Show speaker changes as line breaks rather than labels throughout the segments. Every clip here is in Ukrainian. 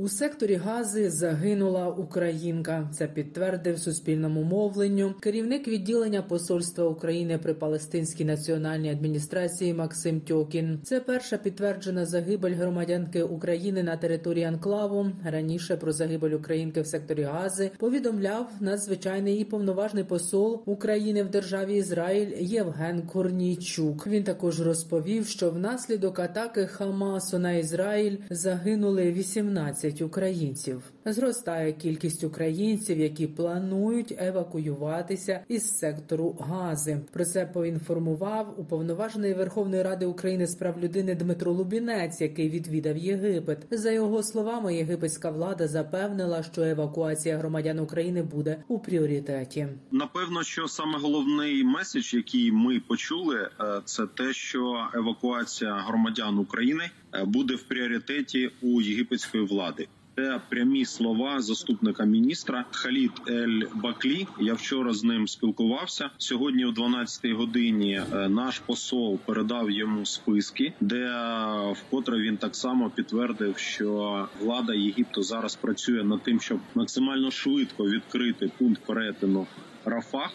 У секторі Гази загинула українка. Це підтвердив суспільному мовленню керівник відділення Посольства України при Палестинській національній адміністрації Максим Тьокін. Це перша підтверджена загибель громадянки України на території Анклаву. Раніше про загибель українки в секторі Гази повідомляв надзвичайний і повноважний посол України в державі Ізраїль Євген Корнійчук. Він також розповів, що внаслідок атаки Хамасу на Ізраїль загинули 18 українців. Зростає кількість українців, які планують евакуюватися із сектору Гази. Про це поінформував уповноважений Верховної Ради України з прав людини Дмитро Лубінець, який відвідав Єгипет. За його словами, єгипетська влада запевнила, що евакуація громадян України буде у пріоритеті.
Напевно, що саме головний меседж, який ми почули, е, це те, що евакуація громадян України буде в пріоритеті у єгипетської влади. Це прямі слова заступника міністра Халід Ель Баклі. Я вчора з ним спілкувався сьогодні. О 12-й годині е, наш посол передав йому списки, де е, вкотре він так само підтвердив, що влада Єгипту зараз працює над тим, щоб максимально швидко відкрити пункт перетину Рафах,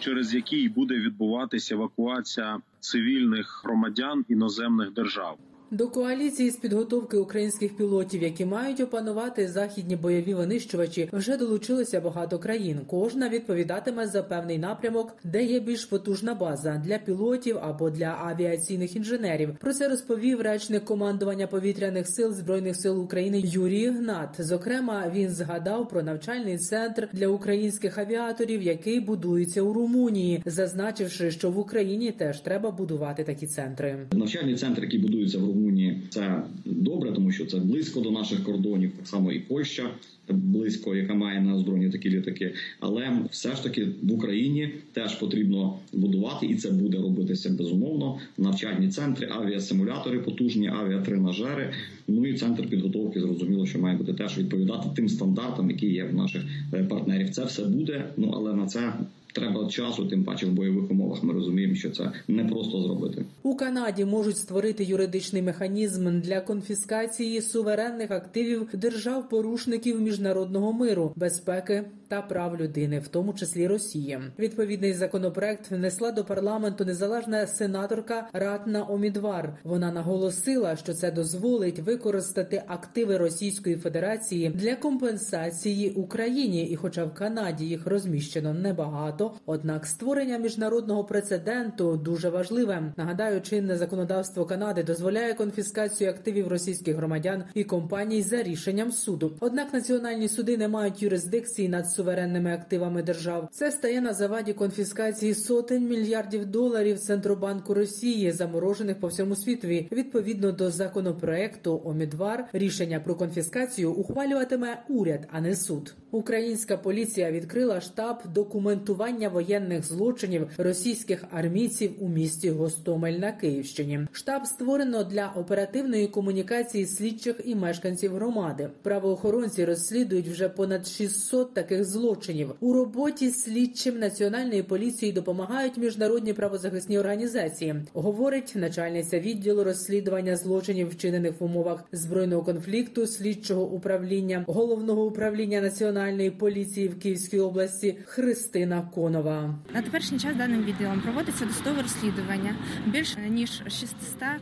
через який буде відбуватися евакуація цивільних громадян іноземних держав.
До коаліції з підготовки українських пілотів, які мають опанувати західні бойові винищувачі, вже долучилося багато країн. Кожна відповідатиме за певний напрямок, де є більш потужна база для пілотів або для авіаційних інженерів. Про це розповів речник командування повітряних сил збройних сил України Юрій Гнат. Зокрема, він згадав про навчальний центр для українських авіаторів, який будується у Румунії, зазначивши, що в Україні теж треба будувати такі центри.
Навчальний центр, який будується в Румунії, Румунії це добре, тому що це близько до наших кордонів, так само і Польща близько, яка має на озброєнні такі літаки. Але все ж таки в Україні теж потрібно будувати, і це буде робитися безумовно. Навчальні центри, авіасимулятори, потужні авіатренажери. Ну і центр підготовки зрозуміло, що має бути теж відповідати тим стандартам, які є в наших е, партнерів. Це все буде. Ну але на це треба часу, тим паче в бойових умовах. Ми розуміємо, що це не просто зробити.
У Канаді можуть створити юридичний механізм для конфіскації суверенних активів держав-порушників міжнародного миру, безпеки та прав людини, в тому числі Росії. Відповідний законопроект внесла до парламенту незалежна сенаторка Ратна Омідвар. Вона наголосила, що це дозволить використати активи Російської Федерації для компенсації Україні, і, хоча в Канаді їх розміщено небагато, однак створення міжнародного прецеденту дуже важливе. Нагадаю, чинне законодавство Канади дозволяє конфіскацію активів російських громадян і компаній за рішенням суду. Однак національні суди не мають юрисдикції над суверенними активами держав. Це стає на заваді конфіскації сотень мільярдів доларів Центробанку Росії, заморожених по всьому світові. Відповідно до законопроекту Омідвар рішення про конфіскацію ухвалюватиме уряд, а не суд. Українська поліція відкрила штаб документування воєнних злочинів російських армійців у місті Гостомель на Київщині. Штаб створено для оперативної комунікації слідчих і мешканців громади. Правоохоронці розслідують вже понад 600 таких злочинів. У роботі слідчим національної поліції допомагають міжнародні правозахисні організації. Говорить начальниця відділу розслідування злочинів, вчинених в умовах збройного конфлікту, слідчого управління головного управління національної поліції в Київській області Христина Конова.
На теперішній час даним відділом проводиться досудове розслідування більше ніж 600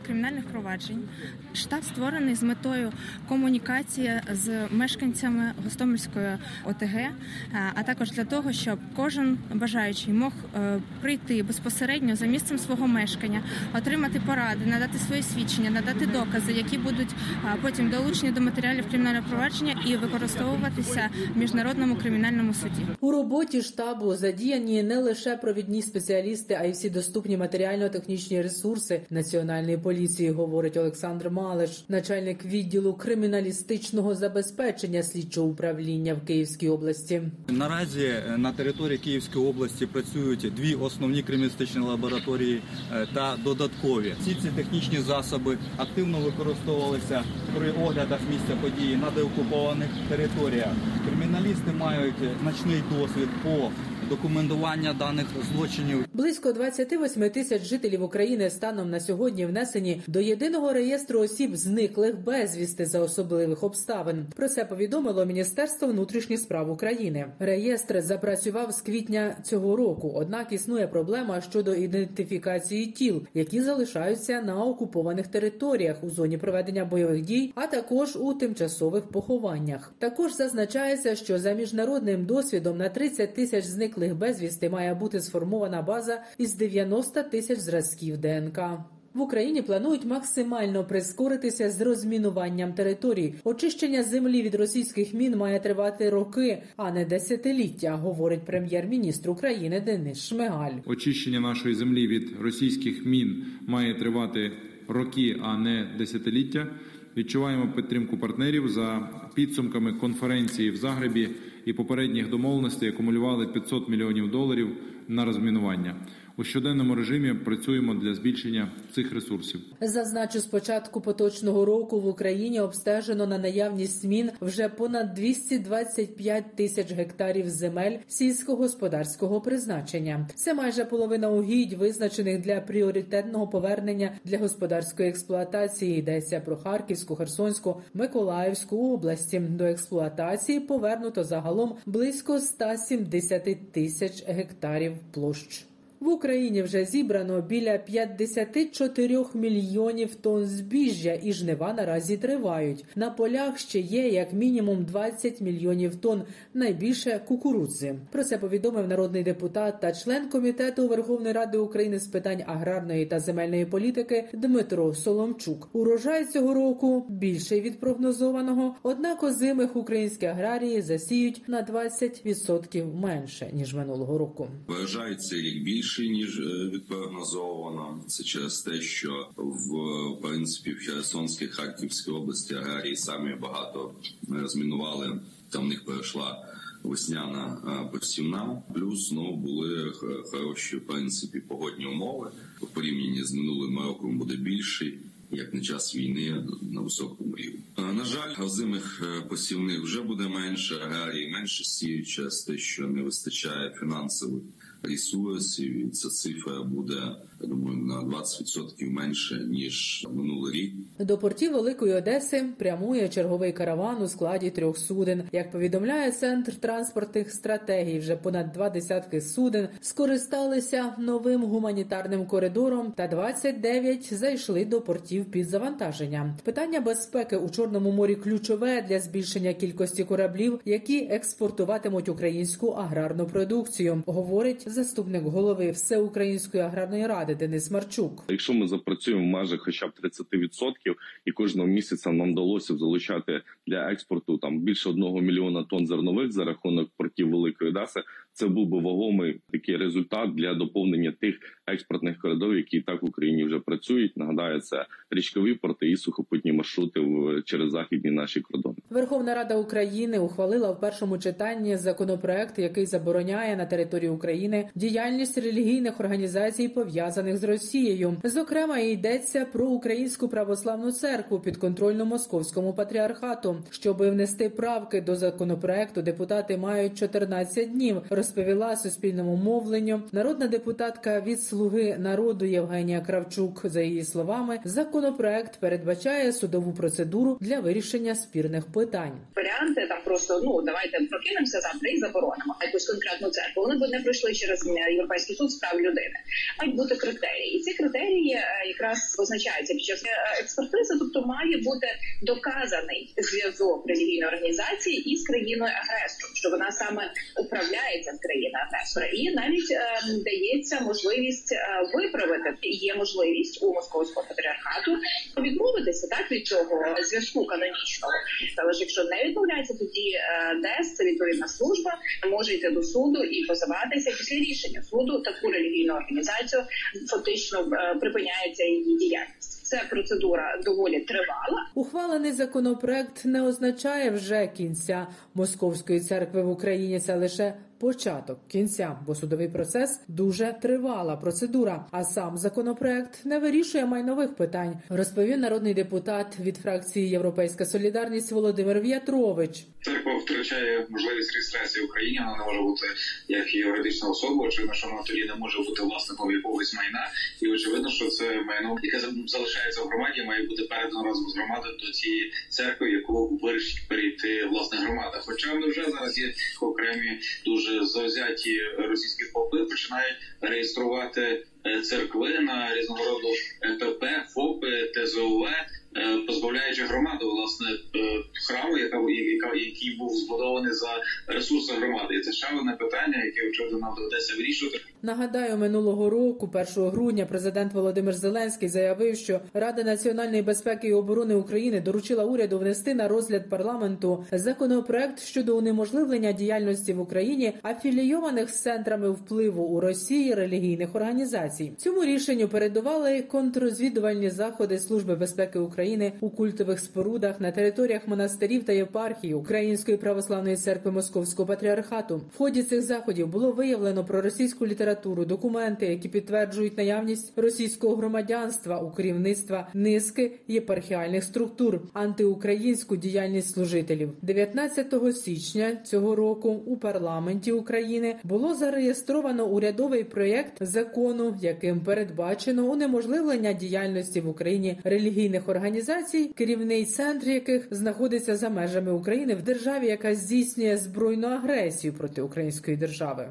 кримінальних проваджень. Штаб створений з метою комунікації з мешканцями Гостомельської ОТГ, а також для того, щоб кожен бажаючий мог е, прийти безпосередньо за місцем свого мешкання, отримати поради, надати свої свідчення, надати докази, які будуть потім долучені до матеріалів кримінального провадження і використовуватися між міжнародному кримінальному суді.
У роботі штабу задіяні не лише провідні спеціалісти, а й всі доступні матеріально-технічні ресурси національної поліції, говорить Олександр Малиш, начальник відділу криміналістичного забезпечення слідчого управління в Київській області.
Наразі е, на території Київської області працюють дві основні криміналістичні лабораторії е, та додаткові. Всі ці технічні засоби активно використовувалися при оглядах місця події на деокупованих територіях. Криміналісти мають значний досвід по документування даних злочинів.
Близько 28 тисяч жителів України станом на сьогодні внесені до єдиного реєстру осіб зниклих безвісти за особливих обставин. Про це повідомило Міністерство внутрішніх справ України. Реєстр запрацював з квітня цього року. Однак існує проблема щодо ідентифікації тіл, які залишаються на окупованих територіях у зоні проведення бойових дій, а також у тимчасових похованнях. Також зазначається, що за міжнародним досвідом на 30 тисяч зниклих безвісти має бути сформована база із 90 тисяч зразків ДНК. В Україні планують максимально прискоритися з розмінуванням територій. Очищення землі від російських мін має тривати роки, а не десятиліття, говорить прем'єр-міністр України Денис Шмигаль.
Очищення нашої землі від російських мін має тривати роки, а не десятиліття. Відчуваємо підтримку партнерів за підсумками конференції в Загребі і попередніх домовленостей акумулювали 500 мільйонів доларів на розмінування. У щоденному режимі працюємо для збільшення цих ресурсів.
Зазначу, з початку поточного року в Україні обстежено на наявність мін вже понад 225 тисяч гектарів земель сільськогосподарського призначення. Це майже половина угідь, визначених для пріоритетного повернення для господарської експлуатації. Йдеться про Харківську, Херсонську, Миколаївську області. До експлуатації повернуто загалом близько 170 тисяч гектарів площ. В Україні вже зібрано біля 54 мільйонів тонн збіжжя, і жнива наразі тривають. На полях ще є як мінімум 20 мільйонів тонн, найбільше кукурудзи. Про це повідомив народний депутат та член комітету Верховної Ради України з питань аграрної та земельної політики Дмитро Соломчук. Урожай цього року більший від прогнозованого, однак озимих українські аграрії засіють на 20% менше ніж минулого року.
Вважають цей рік більший ніж відпрогнозовано. Це через те, що в принципі в Херсонській Харківській області аграрії самі багато розмінували. Там в них пройшла весняна посівна. Плюс ну були хороші в принципі погодні умови. У порівнянні з минулим роком буде більший. Як на час війни на високому рівні. На жаль, озимих посівних вже буде менше, аграрії менше сіють через те, що не вистачає фінансових ресурсів, і ця цифра буде думаю на 20% менше ніж минулий рік.
До портів Великої Одеси прямує черговий караван у складі трьох суден. Як повідомляє центр транспортних стратегій, вже понад два десятки суден скористалися новим гуманітарним коридором, та 29 зайшли до портів під завантаження. Питання безпеки у чорному морі ключове для збільшення кількості кораблів, які експортуватимуть українську аграрну продукцію, говорить заступник голови Всеукраїнської аграрної ради Денис Марчук.
Якщо ми запрацюємо межах хоча б 30% і кожного місяця нам вдалося залучати для експорту там більше одного мільйона тонн зернових за рахунок портів Великої Одеси, це був би вагомий такий результат для доповнення тих експортних коридорів, які і так в Україні вже працюють. Нагадаю, це річкові порти і сухопутні маршрути через західні наші кордони.
Верховна Рада України ухвалила в першому читанні законопроект, який забороняє на території України діяльність релігійних організацій, пов'язаних з Росією. Зокрема, йдеться про українську православну церкву підконтрольну московському патріархату. Щоб внести правки до законопроекту, депутати мають 14 днів. Розповіла суспільному мовленню народна депутатка від слуги народу Євгенія Кравчук. За її словами, законопроект передбачає судову процедуру для вирішення спірних питань.
Варіанти там просто ну давайте прокинемося завтра і заборонимо якусь конкретну церкву. Вони б не пройшли через європейський суд з прав людини. Мають бути критерії, і ці критерії якраз визначаються під час експертизи, тобто має бути доказаний зв'язок релігійної організації із країною агресором, що вона саме управляється в країни агресора, і навіть е, дається можливість е, виправити. Є можливість у московського патріархату відмовитися так від цього зв'язку канонічного. Але ж якщо не відмовляється, тоді ДЕС це відповідна служба може йти до суду і позиватися після рішення суду. Таку релігійну організацію фактично припиняється її діяльність. Це процедура доволі тривала.
Ухвалений законопроект не означає вже кінця московської церкви в Україні. Це лише початок кінця, бо судовий процес дуже тривала процедура. А сам законопроект не вирішує майнових питань. Розповів народний депутат від фракції Європейська Солідарність Володимир В'ятрович.
Церква втрачає можливість реєстрації в Україні. Вона не може бути як юридична особа. Очевидно, що вона тоді не може бути власником якогось майна, і очевидно, що це майно, яке залишається в громаді, має бути передано разом з громадою до цієї церкви, яку вирішить перейти власне громада. Хоча ми вже зараз є окремі дуже завзяті російські попи починають реєструвати церкви на різного роду ПП, ФОПи, ТЗОВ. Позбавляючи громаду власне храму, яка який був збудований за ресурси громади, і це ще одне питання, яке очевидно нам доведеться вирішувати.
Нагадаю, минулого року, 1 грудня, президент Володимир Зеленський заявив, що Рада національної безпеки і оборони України доручила уряду внести на розгляд парламенту законопроект щодо унеможливлення діяльності в Україні афілійованих з центрами впливу у Росії релігійних організацій. Цьому рішенню передували контррозвідувальні заходи Служби безпеки України у культових спорудах на територіях монастирів та єпархії Української православної церкви Московського патріархату. В ході цих заходів було виявлено про російську літературу, документи, які підтверджують наявність російського громадянства у керівництва низки єпархіальних структур, антиукраїнську діяльність служителів. 19 січня цього року у парламенті України було зареєстровано урядовий проєкт закону, яким передбачено унеможливлення діяльності в Україні релігійних організацій, керівний центр яких знаходиться за межами України в державі, яка здійснює збройну агресію проти української держави.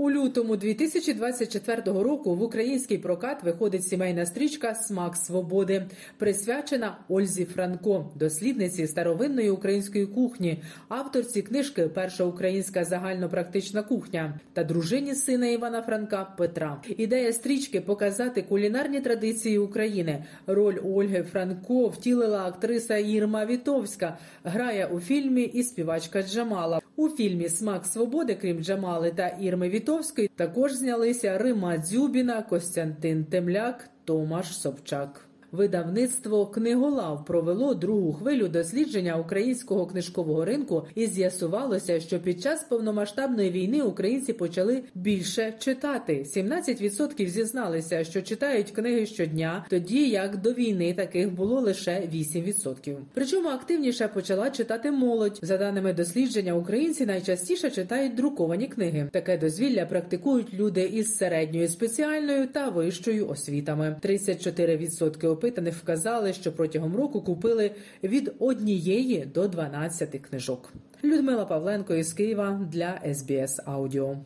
У лютому 2024 року в український прокат виходить сімейна стрічка Смак свободи, присвячена Ользі Франко, дослідниці старовинної української кухні, авторці книжки Перша українська загальнопрактична кухня та дружині сина Івана Франка Петра. Ідея стрічки показати кулінарні традиції України. Роль Ольги Франко втілила актриса Ірма Вітовська. Грає у фільмі і співачка Джамала. У фільмі Смак свободи, крім Джамали та Ірми Вітовської, також знялися Рима Дзюбіна, Костянтин Темляк, Томаш Собчак. Видавництво Книголав провело другу хвилю дослідження українського книжкового ринку, і з'ясувалося, що під час повномасштабної війни українці почали більше читати. 17% зізналися, що читають книги щодня, тоді як до війни таких було лише 8%. Причому активніше почала читати молодь. За даними дослідження, українці найчастіше читають друковані книги. Таке дозвілля практикують люди із середньою спеціальною та вищою освітами. 34% опитаних вказали, що протягом року купили від однієї до 12 книжок. Людмила Павленко із Києва для SBS Аудіо.